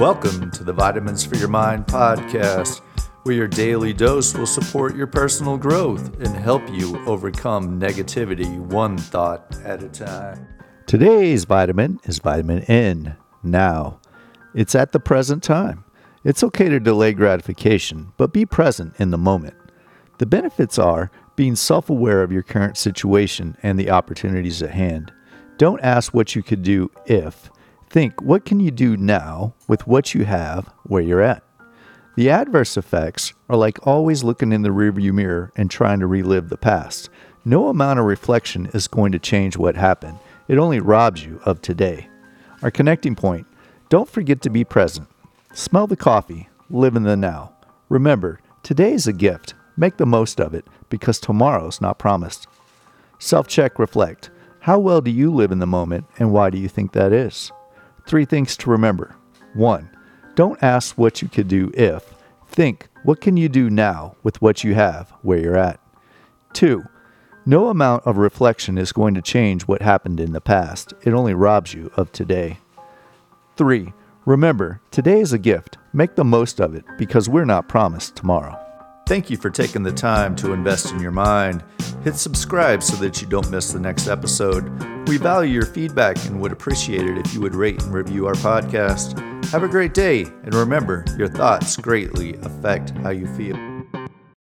Welcome to the Vitamins for Your Mind podcast, where your daily dose will support your personal growth and help you overcome negativity one thought at a time. Today's vitamin is vitamin N. Now, it's at the present time. It's okay to delay gratification, but be present in the moment. The benefits are being self aware of your current situation and the opportunities at hand. Don't ask what you could do if Think, what can you do now with what you have where you're at? The adverse effects are like always looking in the rearview mirror and trying to relive the past. No amount of reflection is going to change what happened. It only robs you of today. Our connecting point don't forget to be present. Smell the coffee, live in the now. Remember, today is a gift. Make the most of it because tomorrow's not promised. Self check, reflect. How well do you live in the moment and why do you think that is? Three things to remember. One, don't ask what you could do if. Think, what can you do now with what you have where you're at? Two, no amount of reflection is going to change what happened in the past. It only robs you of today. Three, remember, today is a gift. Make the most of it because we're not promised tomorrow. Thank you for taking the time to invest in your mind. Hit subscribe so that you don't miss the next episode. We value your feedback and would appreciate it if you would rate and review our podcast. Have a great day, and remember, your thoughts greatly affect how you feel.